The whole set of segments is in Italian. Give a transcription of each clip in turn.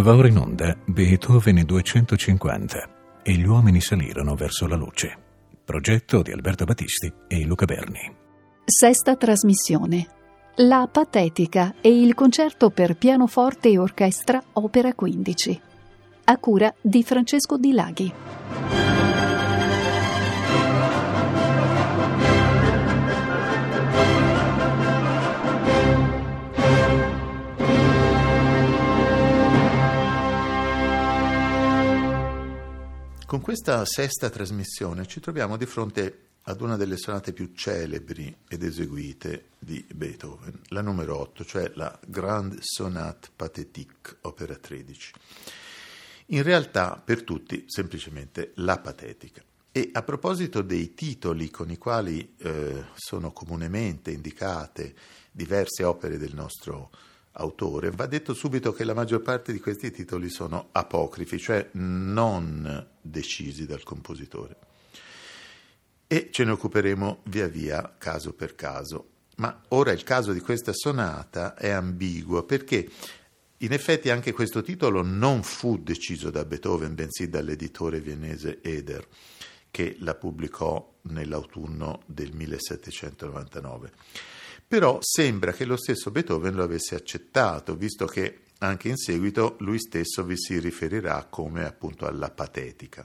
Va ora in onda Beethoven 250 e gli uomini salirono verso la luce. Progetto di Alberto Battisti e Luca Berni. Sesta trasmissione. La Patetica e il concerto per pianoforte e orchestra Opera 15. A cura di Francesco Di Laghi. Con questa sesta trasmissione ci troviamo di fronte ad una delle sonate più celebri ed eseguite di Beethoven, la numero 8, cioè la Grande Sonate Pathétique, opera 13. In realtà per tutti semplicemente la patetica. E a proposito dei titoli con i quali eh, sono comunemente indicate diverse opere del nostro autore, va detto subito che la maggior parte di questi titoli sono apocrifi, cioè non decisi dal compositore. E ce ne occuperemo via via, caso per caso. Ma ora il caso di questa sonata è ambiguo perché in effetti anche questo titolo non fu deciso da Beethoven, bensì dall'editore viennese Eder, che la pubblicò nell'autunno del 1799 però sembra che lo stesso Beethoven lo avesse accettato, visto che anche in seguito lui stesso vi si riferirà come appunto alla patetica.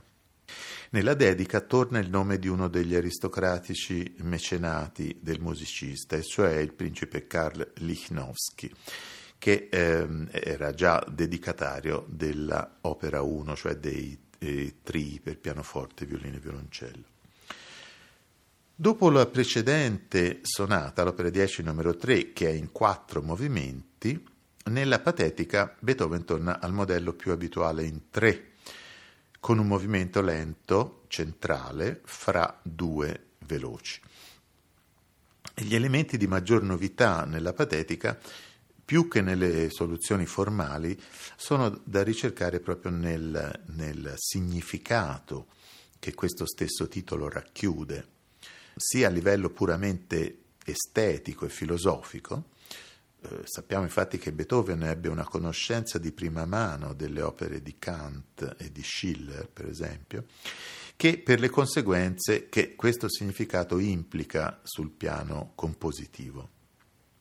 Nella dedica torna il nome di uno degli aristocratici mecenati del musicista, e cioè il principe Karl Lichnowsky, che ehm, era già dedicatario della opera 1, cioè dei eh, trii per pianoforte, violino e violoncello. Dopo la precedente sonata, l'opera 10 numero 3, che è in quattro movimenti, nella patetica Beethoven torna al modello più abituale in tre, con un movimento lento centrale fra due veloci. Gli elementi di maggior novità nella patetica, più che nelle soluzioni formali, sono da ricercare proprio nel, nel significato che questo stesso titolo racchiude sia a livello puramente estetico e filosofico. Eh, sappiamo infatti che Beethoven ebbe una conoscenza di prima mano delle opere di Kant e di Schiller, per esempio, che per le conseguenze che questo significato implica sul piano compositivo.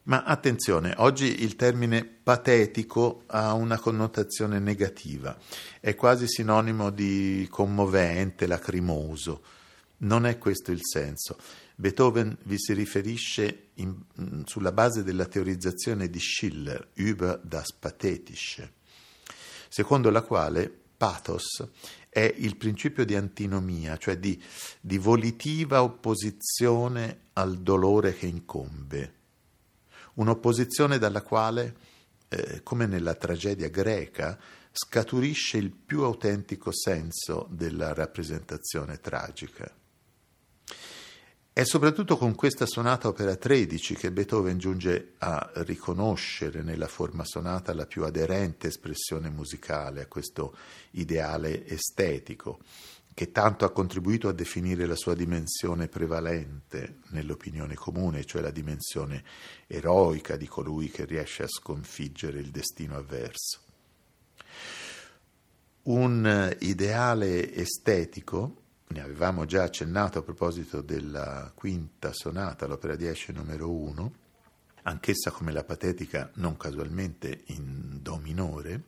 Ma attenzione, oggi il termine patetico ha una connotazione negativa, è quasi sinonimo di commovente, lacrimoso. Non è questo il senso. Beethoven vi si riferisce in, mm, sulla base della teorizzazione di Schiller, über das Pathetische, secondo la quale pathos è il principio di antinomia, cioè di, di volitiva opposizione al dolore che incombe, un'opposizione dalla quale, eh, come nella tragedia greca, scaturisce il più autentico senso della rappresentazione tragica. È soprattutto con questa sonata opera 13 che Beethoven giunge a riconoscere nella forma sonata la più aderente espressione musicale a questo ideale estetico, che tanto ha contribuito a definire la sua dimensione prevalente nell'opinione comune, cioè la dimensione eroica di colui che riesce a sconfiggere il destino avverso. Un ideale estetico ne avevamo già accennato a proposito della quinta sonata, l'opera 10 numero 1, anch'essa come la patetica non casualmente in Do minore,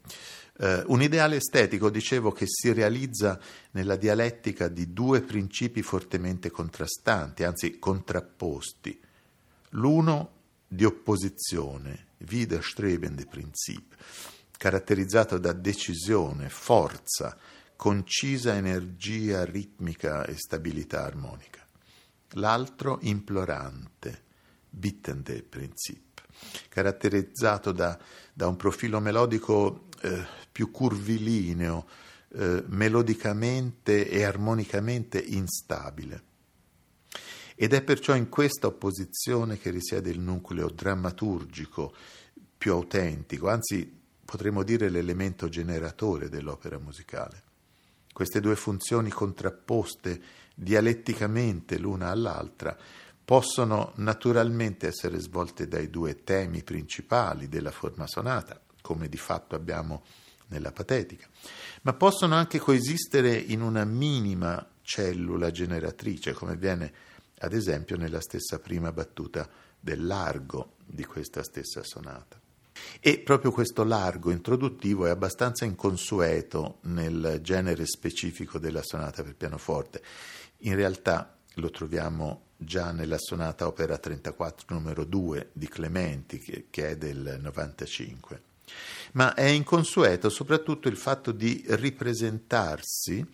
eh, un ideale estetico, dicevo, che si realizza nella dialettica di due principi fortemente contrastanti, anzi contrapposti. L'uno di opposizione, widerstrebende Prinzip, caratterizzato da decisione, forza, concisa energia ritmica e stabilità armonica. L'altro implorante, bittende Prinzip, caratterizzato da, da un profilo melodico eh, più curvilineo, eh, melodicamente e armonicamente instabile. Ed è perciò in questa opposizione che risiede il nucleo drammaturgico più autentico, anzi potremmo dire l'elemento generatore dell'opera musicale. Queste due funzioni contrapposte dialetticamente l'una all'altra possono naturalmente essere svolte dai due temi principali della forma sonata, come di fatto abbiamo nella patetica, ma possono anche coesistere in una minima cellula generatrice, come avviene ad esempio nella stessa prima battuta del largo di questa stessa sonata. E proprio questo largo introduttivo è abbastanza inconsueto nel genere specifico della sonata per pianoforte. In realtà lo troviamo già nella sonata opera 34 numero 2 di Clementi, che, che è del 95. Ma è inconsueto soprattutto il fatto di ripresentarsi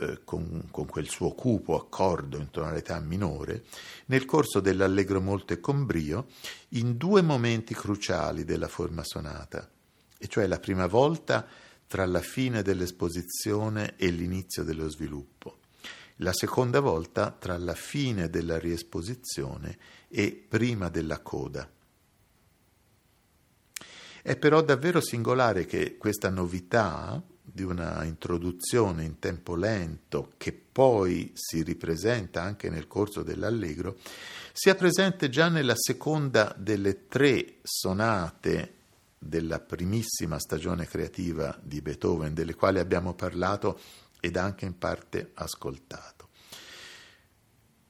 eh, con, con, quel suo cupo accordo in tonalità minore, nel corso dell'allegro molto e con brio, in due momenti cruciali della forma sonata, e cioè la prima volta tra la fine dell'esposizione e l'inizio dello sviluppo, la seconda volta tra la fine della riesposizione e prima della coda. È però davvero singolare che questa novità di una introduzione in tempo lento che poi si ripresenta anche nel corso dell'allegro, sia presente già nella seconda delle tre sonate della primissima stagione creativa di Beethoven, delle quali abbiamo parlato ed anche in parte ascoltato.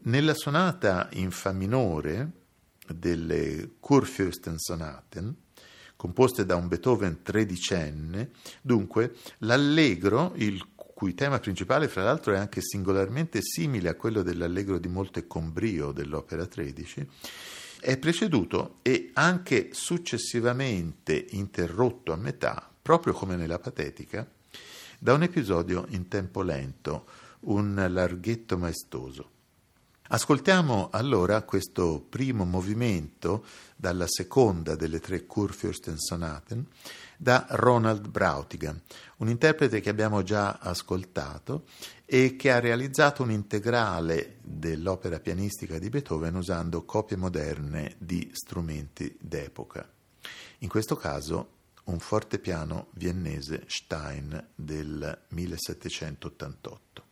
Nella sonata in Fa minore delle Kurfürstensonaten, composte da un Beethoven tredicenne, dunque l'allegro, il cui tema principale fra l'altro è anche singolarmente simile a quello dell'allegro di Molte con brio dell'opera 13, è preceduto e anche successivamente interrotto a metà, proprio come nella patetica, da un episodio in tempo lento, un larghetto maestoso. Ascoltiamo allora questo primo movimento dalla seconda delle tre Kurfürstensonaten da Ronald Brautigan, un interprete che abbiamo già ascoltato e che ha realizzato un integrale dell'opera pianistica di Beethoven usando copie moderne di strumenti d'epoca. In questo caso un fortepiano viennese Stein del 1788.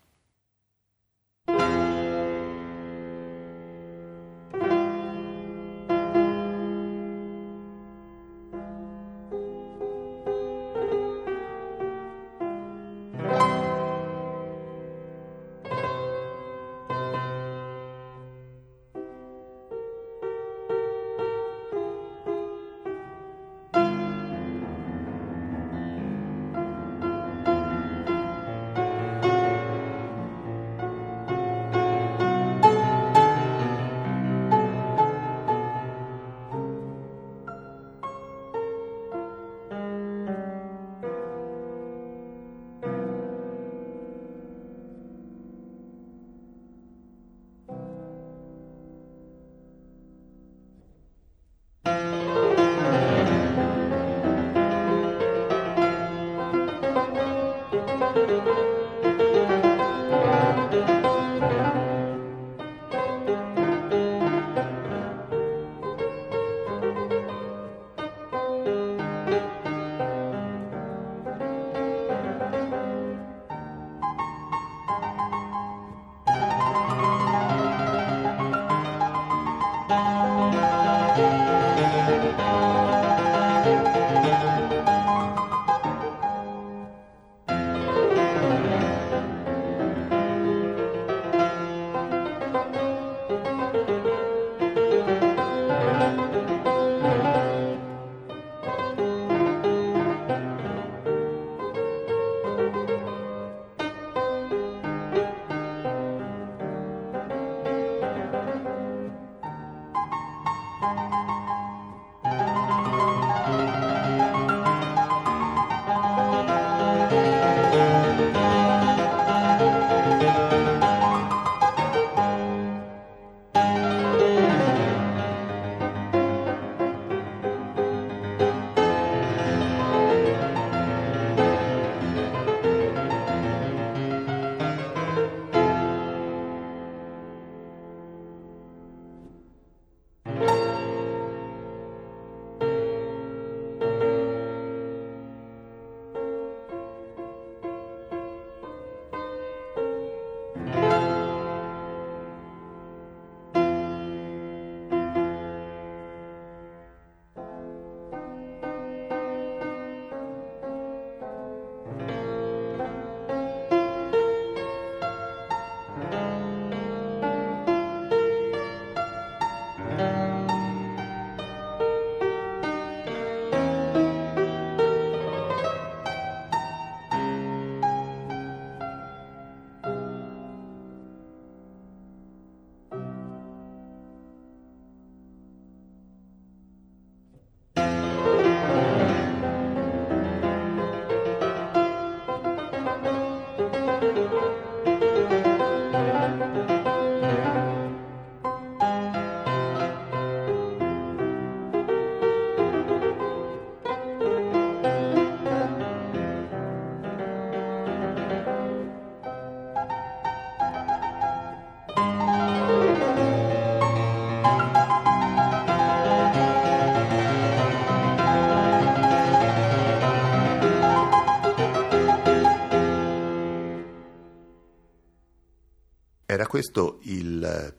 Era questo il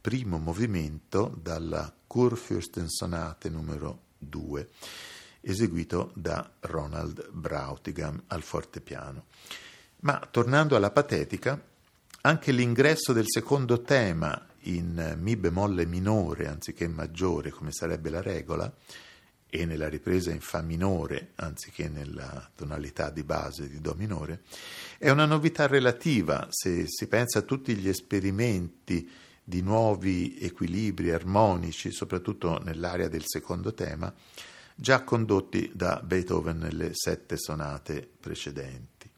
primo movimento dalla Kurfürstensonate numero 2, eseguito da Ronald Brautigam al fortepiano. Ma tornando alla patetica, anche l'ingresso del secondo tema in Mi bemolle minore anziché maggiore, come sarebbe la regola, e nella ripresa in Fa minore anziché nella tonalità di base di Do minore, è una novità relativa se si pensa a tutti gli esperimenti di nuovi equilibri armonici, soprattutto nell'area del secondo tema, già condotti da Beethoven nelle sette sonate precedenti.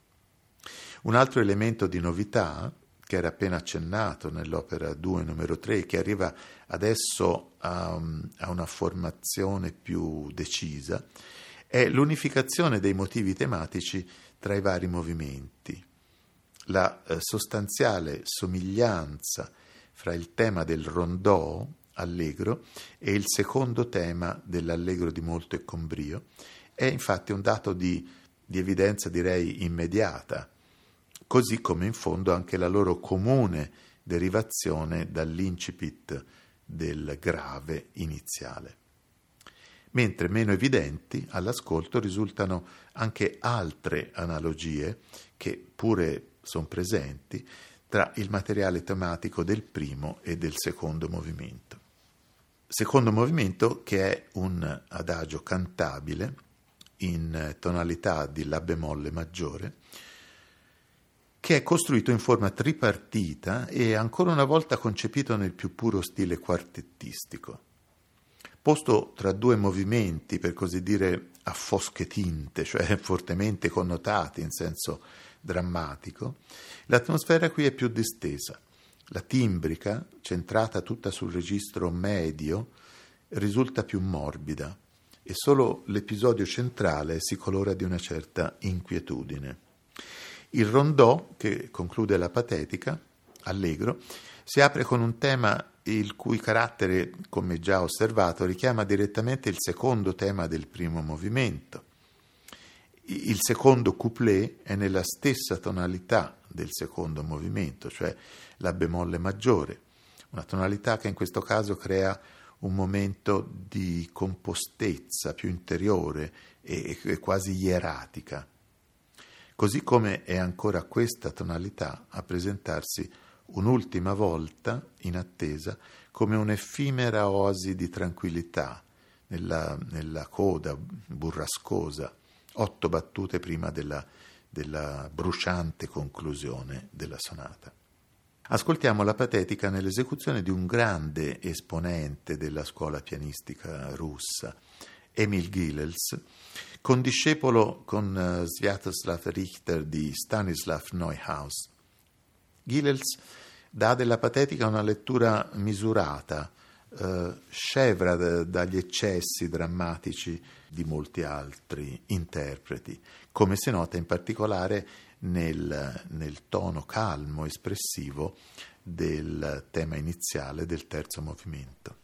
Un altro elemento di novità, che era appena accennato nell'opera 2 numero 3, che arriva adesso a, a una formazione più decisa, è l'unificazione dei motivi tematici tra i vari movimenti, la eh, sostanziale somiglianza fra il tema del rondò allegro e il secondo tema dell'allegro di molto e con brio è infatti un dato di, di evidenza direi immediata, così come in fondo anche la loro comune derivazione dall'incipit del grave iniziale. Mentre meno evidenti all'ascolto risultano anche altre analogie che pure sono presenti tra il materiale tematico del primo e del secondo movimento. Secondo movimento che è un adagio cantabile in tonalità di La bemolle maggiore, che è costruito in forma tripartita e ancora una volta concepito nel più puro stile quartettistico. Posto tra due movimenti, per così dire, a fosche tinte, cioè fortemente connotati in senso drammatico, l'atmosfera qui è più distesa. La timbrica, centrata tutta sul registro medio, risulta più morbida e solo l'episodio centrale si colora di una certa inquietudine. Il rondò, che conclude la patetica, allegro, si apre con un tema il cui carattere, come già osservato, richiama direttamente il secondo tema del primo movimento. Il secondo couplet è nella stessa tonalità del secondo movimento, cioè la bemolle maggiore, una tonalità che in questo caso crea un momento di compostezza più interiore e, quasi ieratica. Così come è ancora questa tonalità a presentarsi un'ultima volta in attesa come un'effimera oasi di tranquillità nella, nella coda burrascosa otto battute prima della, della bruciante conclusione della sonata. Ascoltiamo la patetica nell'esecuzione di un grande esponente della scuola pianistica russa, Emil Gilels, condiscepolo con uh, Sviatoslav Richter di Stanislav Neuhaus. Gilels dà della patetica una lettura misurata, uh, scevra d- dagli eccessi drammatici di molti altri interpreti, come si nota in particolare nel, nel tono calmo, espressivo del tema iniziale del terzo movimento.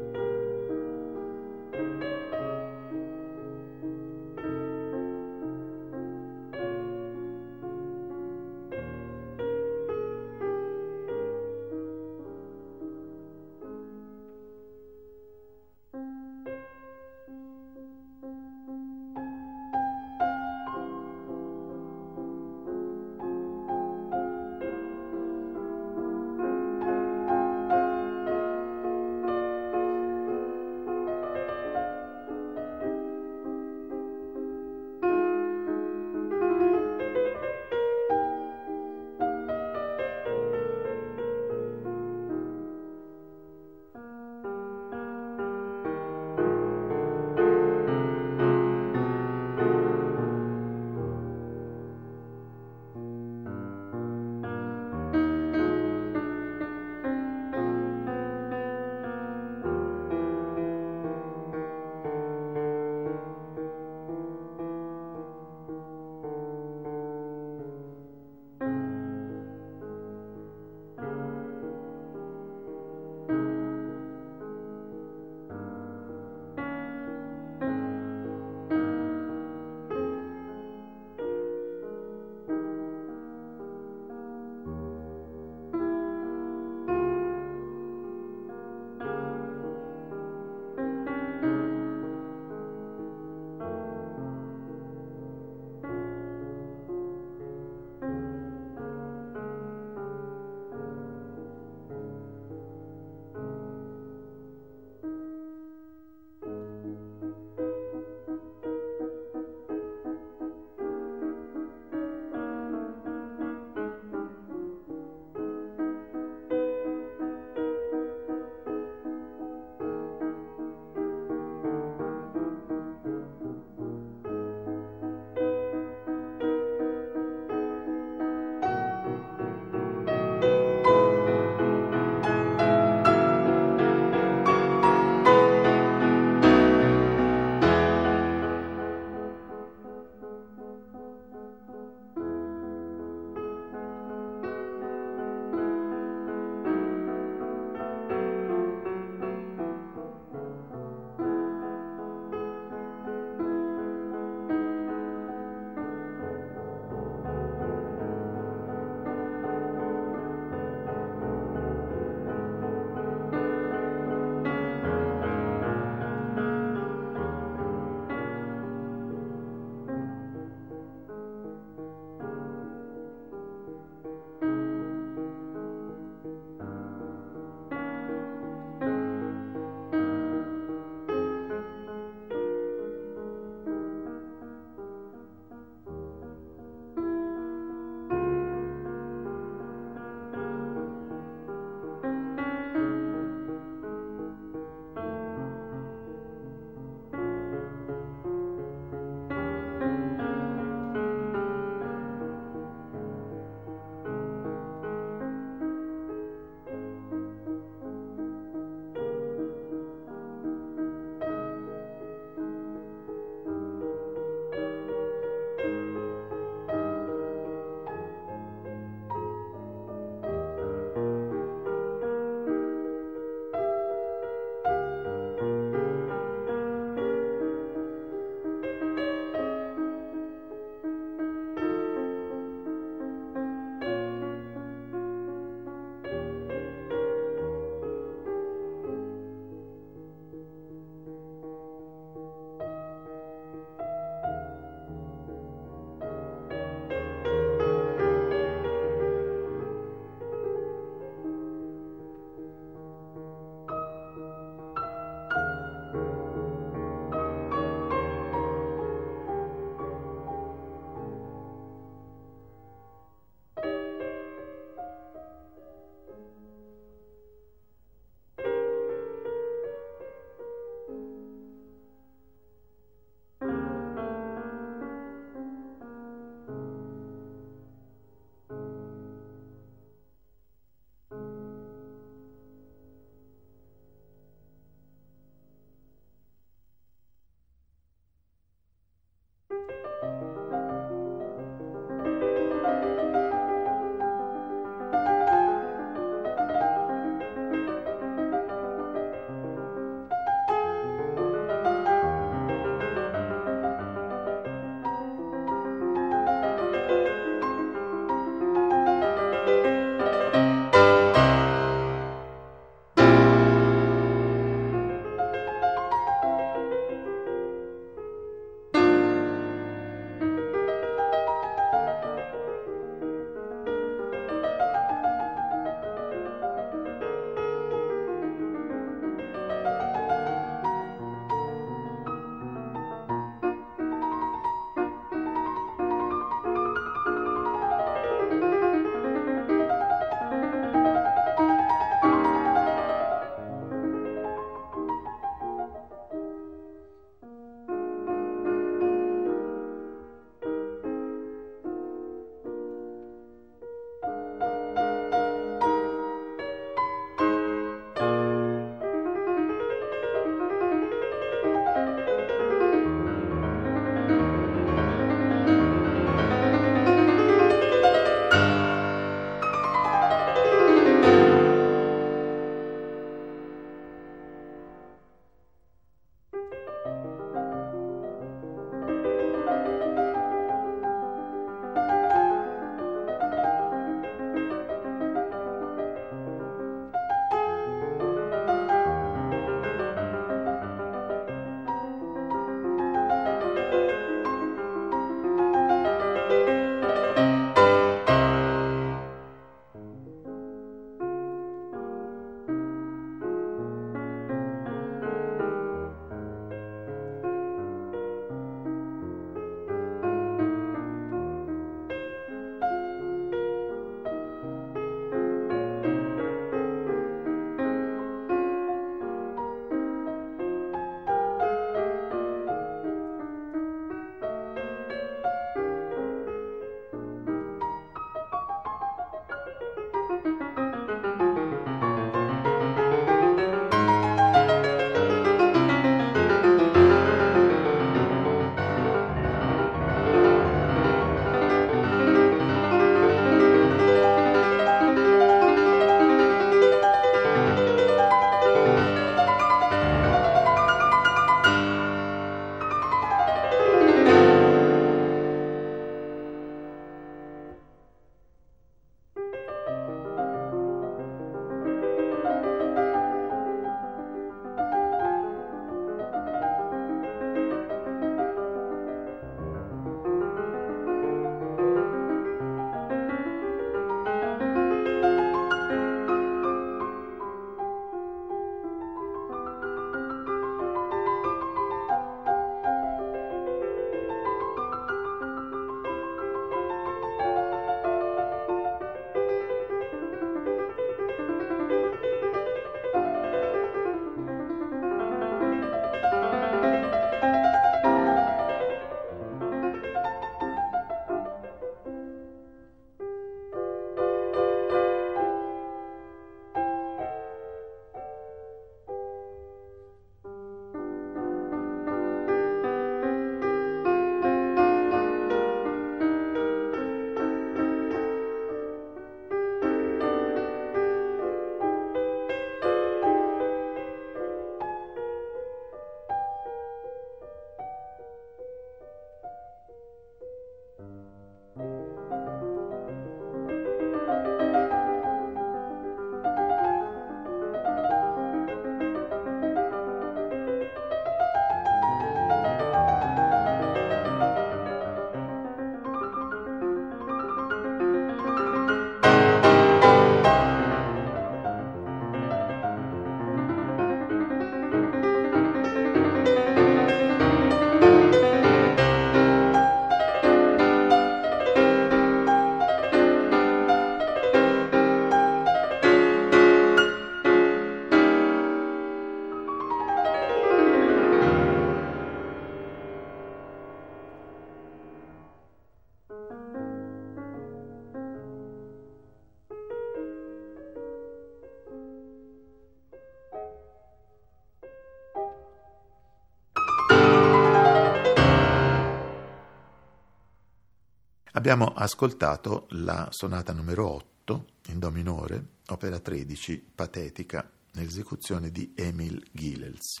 Abbiamo ascoltato la sonata numero 8 in Do minore, opera 13, patetica, nell'esecuzione di Emil Gilels.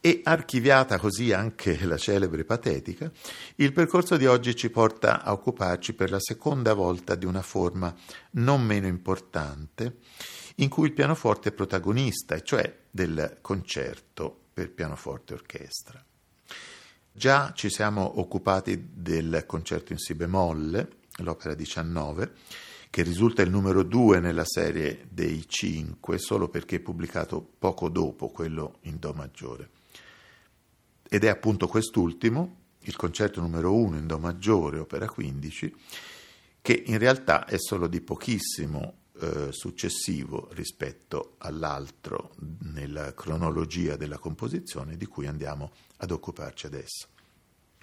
E archiviata così anche la celebre patetica, il percorso di oggi ci porta a occuparci per la seconda volta di una forma non meno importante, in cui il pianoforte è protagonista, e cioè del concerto per pianoforte e orchestra. Già ci siamo occupati del concerto in Si bemolle, l'opera 19, che risulta il numero 2 nella serie dei 5, solo perché pubblicato poco dopo quello in Do maggiore. Ed è appunto quest'ultimo, il concerto numero 1 in Do maggiore, opera 15, che in realtà è solo di pochissimo eh, successivo rispetto all'altro nella cronologia della composizione di cui andiamo ad occuparci adesso.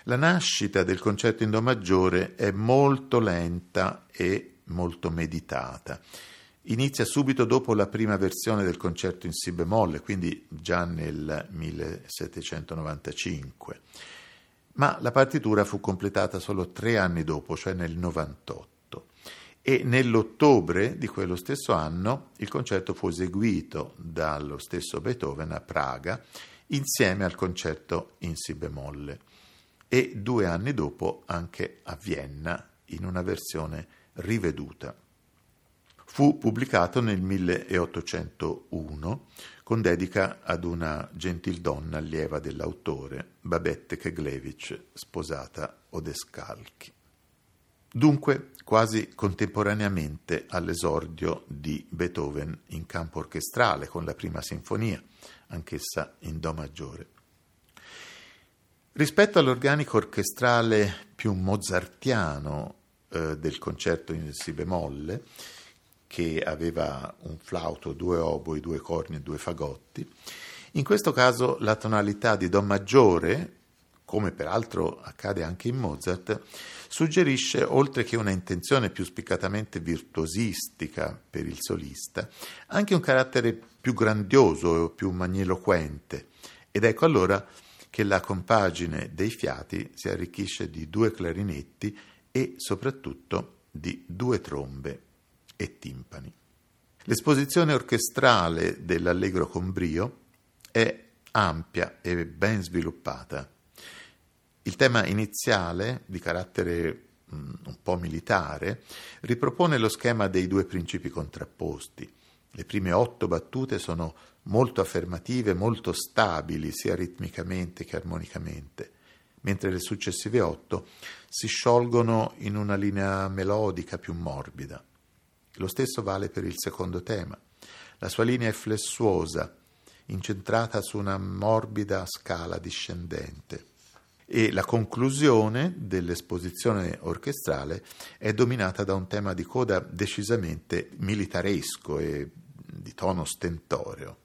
La nascita del concerto in Do maggiore è molto lenta e molto meditata. Inizia subito dopo la prima versione del concerto in Si bemolle, quindi già nel 1795, ma la partitura fu completata solo tre anni dopo, cioè nel 98 e nell'ottobre di quello stesso anno il concerto fu eseguito dallo stesso Beethoven a Praga insieme al concerto in Si bemolle e due anni dopo anche a Vienna in una versione riveduta. Fu pubblicato nel 1801 con dedica ad una gentildonna allieva dell'autore, Babette Keglevich, sposata Odescalchi. Dunque, quasi contemporaneamente all'esordio di Beethoven in campo orchestrale con la prima sinfonia, anch'essa in Do maggiore. Rispetto all'organico orchestrale più mozartiano eh, del concerto in Si bemolle, che aveva un flauto, due oboi, due corni e due fagotti, in questo caso la tonalità di Do maggiore, come peraltro accade anche in Mozart, suggerisce, oltre che una intenzione più spiccatamente virtuosistica per il solista, anche un carattere più grandioso e più magniloquente. Ed ecco allora che la compagine dei fiati si arricchisce di due clarinetti e soprattutto di due trombe e timpani. L'esposizione orchestrale dell'Allegro con brio è ampia e ben sviluppata il tema iniziale, di carattere mm, un po' militare, ripropone lo schema dei due principi contrapposti. Le prime otto battute sono molto affermative, molto stabili sia ritmicamente che armonicamente, mentre le successive otto si sciolgono in una linea melodica più morbida. Lo stesso vale per il secondo tema. La sua linea è flessuosa, incentrata su una morbida scala discendente e la conclusione dell'esposizione orchestrale è dominata da un tema di coda decisamente militaresco e di tono stentoreo.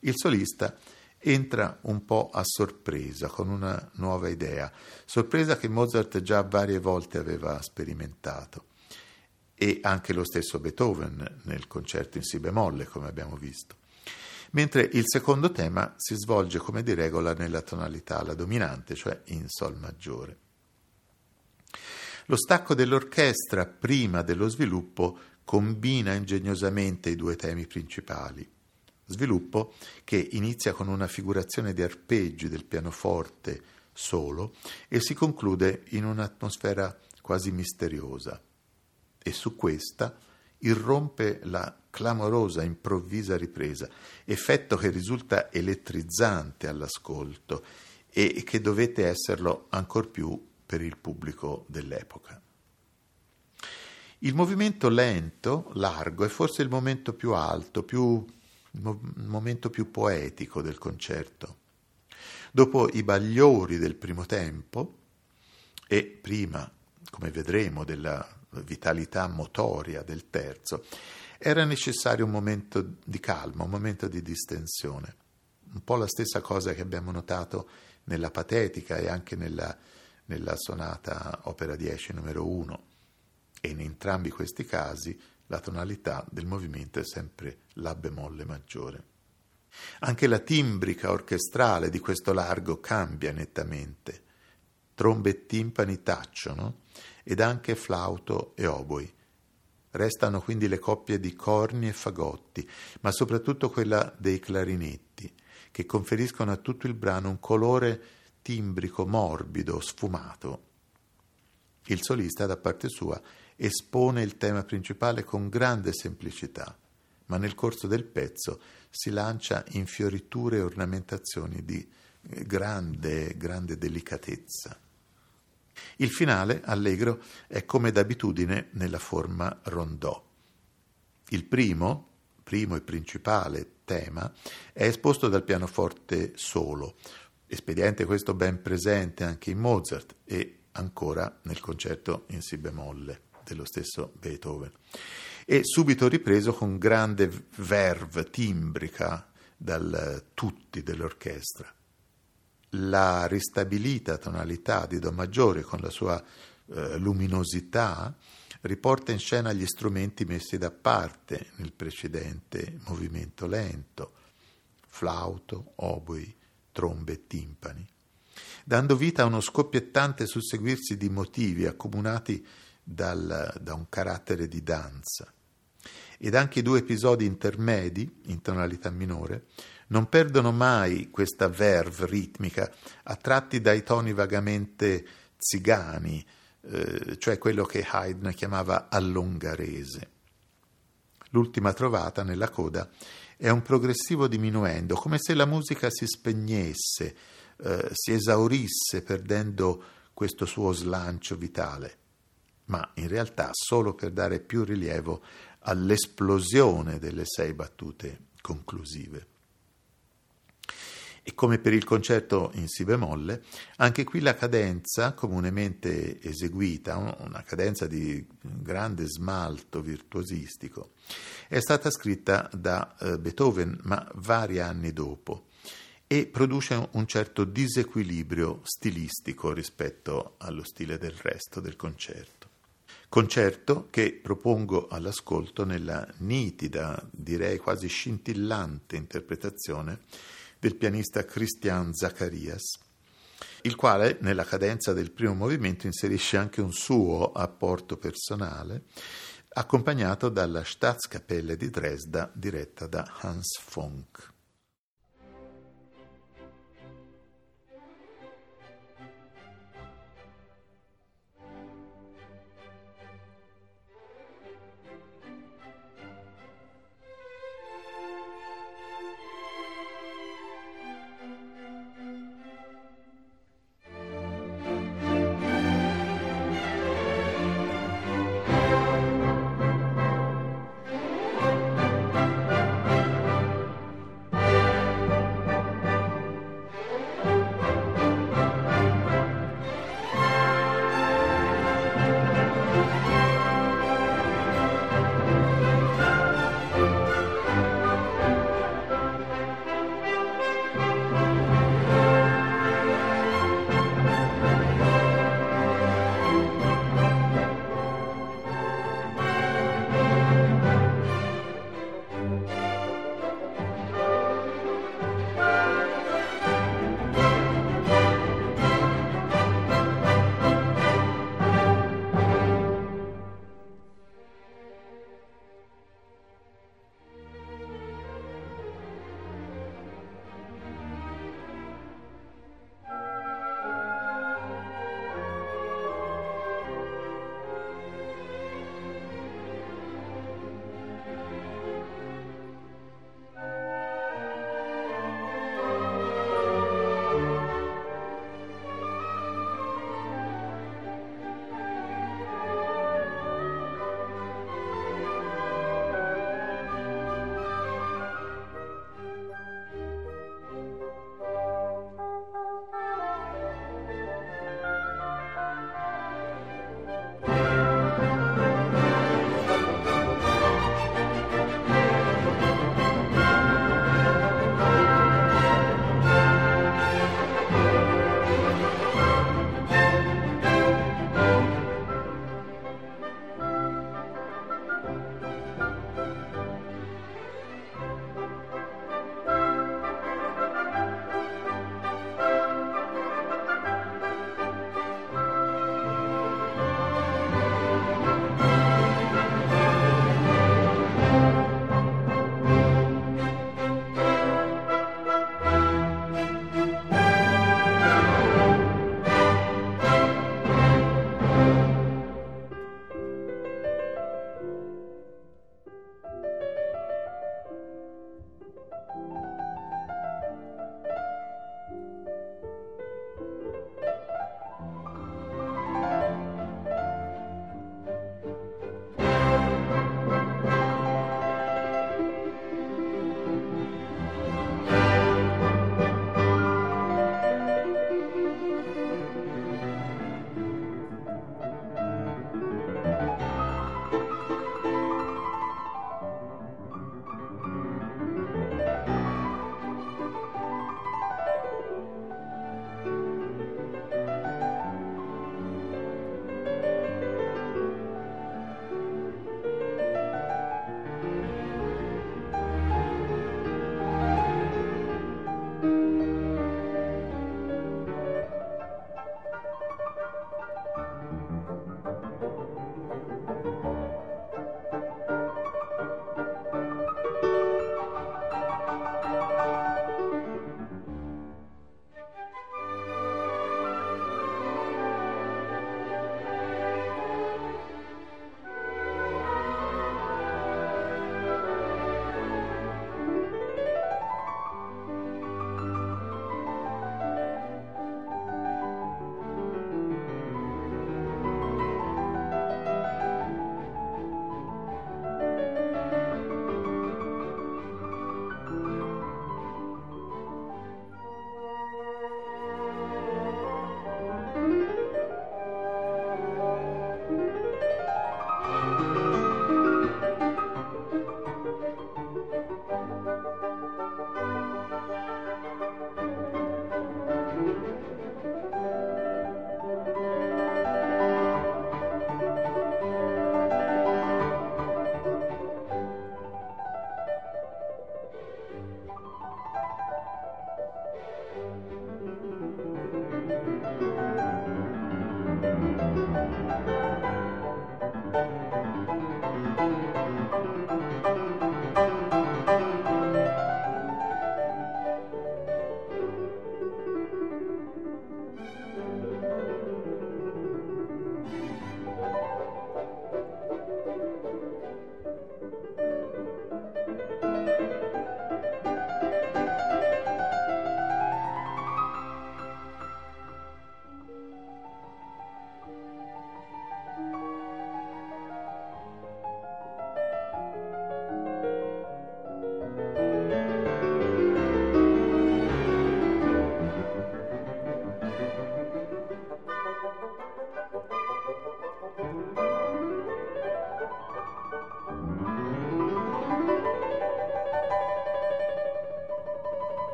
Il solista entra un po' a sorpresa con una nuova idea, sorpresa che Mozart già varie volte aveva sperimentato e anche lo stesso Beethoven nel concerto in Si bemolle, come abbiamo visto mentre il secondo tema si svolge come di regola nella tonalità la dominante, cioè in Sol maggiore. Lo stacco dell'orchestra prima dello sviluppo combina ingegnosamente i due temi principali. Sviluppo che inizia con una figurazione di arpeggi del pianoforte solo e si conclude in un'atmosfera quasi misteriosa. E su questa irrompe la clamorosa, improvvisa ripresa, effetto che risulta elettrizzante all'ascolto e che dovette esserlo ancor più per il pubblico dell'epoca. Il movimento lento, largo, è forse il momento più alto, più, il momento più poetico del concerto. Dopo i bagliori del primo tempo e prima, come vedremo, della vitalità motoria del terzo, era necessario un momento di calma, un momento di distensione. Un po' la stessa cosa che abbiamo notato nella patetica e anche nella, nella sonata opera 10 numero 1. E in entrambi questi casi la tonalità del movimento è sempre La bemolle maggiore. Anche la timbrica orchestrale di questo largo cambia nettamente. Trombe e timpani tacciono ed anche flauto e oboi. Restano quindi le coppie di corni e fagotti, ma soprattutto quella dei clarinetti, che conferiscono a tutto il brano un colore timbrico, morbido, sfumato. Il solista, da parte sua, espone il tema principale con grande semplicità, ma nel corso del pezzo si lancia in fioriture e ornamentazioni di grande, grande delicatezza. Il finale, allegro, è come d'abitudine nella forma rondò. Il primo, primo e principale tema, è esposto dal pianoforte solo, espediente questo ben presente anche in Mozart e ancora nel concerto in Si bemolle dello stesso Beethoven, e subito ripreso con grande verve timbrica dal tutti dell'orchestra la ristabilita tonalità di Do maggiore con la sua eh, luminosità riporta in scena gli strumenti messi da parte nel precedente movimento lento, flauto, oboi, trombe e timpani, dando vita a uno scoppiettante susseguirsi di motivi accomunati dal, da un carattere di danza. Ed anche i due episodi intermedi, in tonalità minore, non perdono mai questa verve ritmica, attratti dai toni vagamente zigani, eh, cioè quello che Haydn chiamava allungarese. L'ultima trovata nella coda è un progressivo diminuendo, come se la musica si spegnesse, eh, si esaurisse perdendo questo suo slancio vitale, ma in realtà solo per dare più rilievo all'esplosione delle sei battute conclusive. E come per il concerto in Si bemolle, anche qui la cadenza comunemente eseguita, una cadenza di grande smalto virtuosistico, è stata scritta da eh, Beethoven, ma vari anni dopo, e produce un certo disequilibrio stilistico rispetto allo stile del resto del concerto. Concerto che propongo all'ascolto nella nitida, direi quasi scintillante interpretazione del pianista Christian Zacharias, il quale nella cadenza del primo movimento inserisce anche un suo apporto personale, accompagnato dalla Staatskapelle di Dresda diretta da Hans Funk.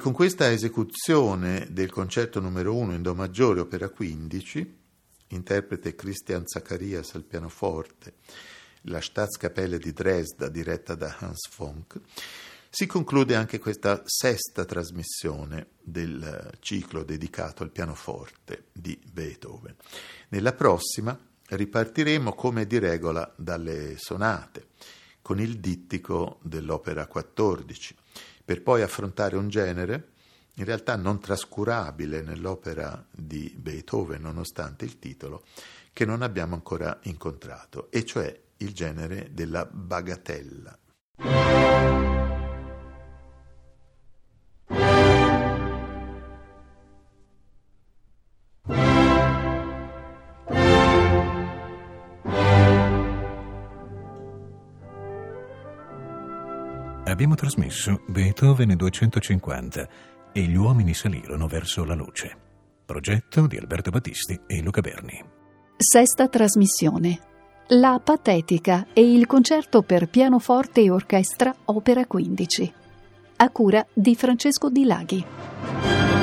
Con questa esecuzione del concerto numero 1 in Do maggiore, opera 15, interprete Christian Zacharias al pianoforte, la Staatskapelle di Dresda diretta da Hans Fonck, Si conclude anche questa sesta trasmissione del ciclo dedicato al pianoforte di Beethoven. Nella prossima ripartiremo come di regola dalle sonate, con il dittico dell'opera 14, per poi affrontare un genere in realtà non trascurabile nell'opera di Beethoven, nonostante il titolo, che non abbiamo ancora incontrato, e cioè il genere della bagatella. Abbiamo trasmesso Beethoven 250 e gli uomini salirono verso la luce. Progetto di Alberto Battisti e Luca Berni. Sesta trasmissione. La Patetica e il concerto per pianoforte e orchestra opera 15. A cura di Francesco Di Laghi.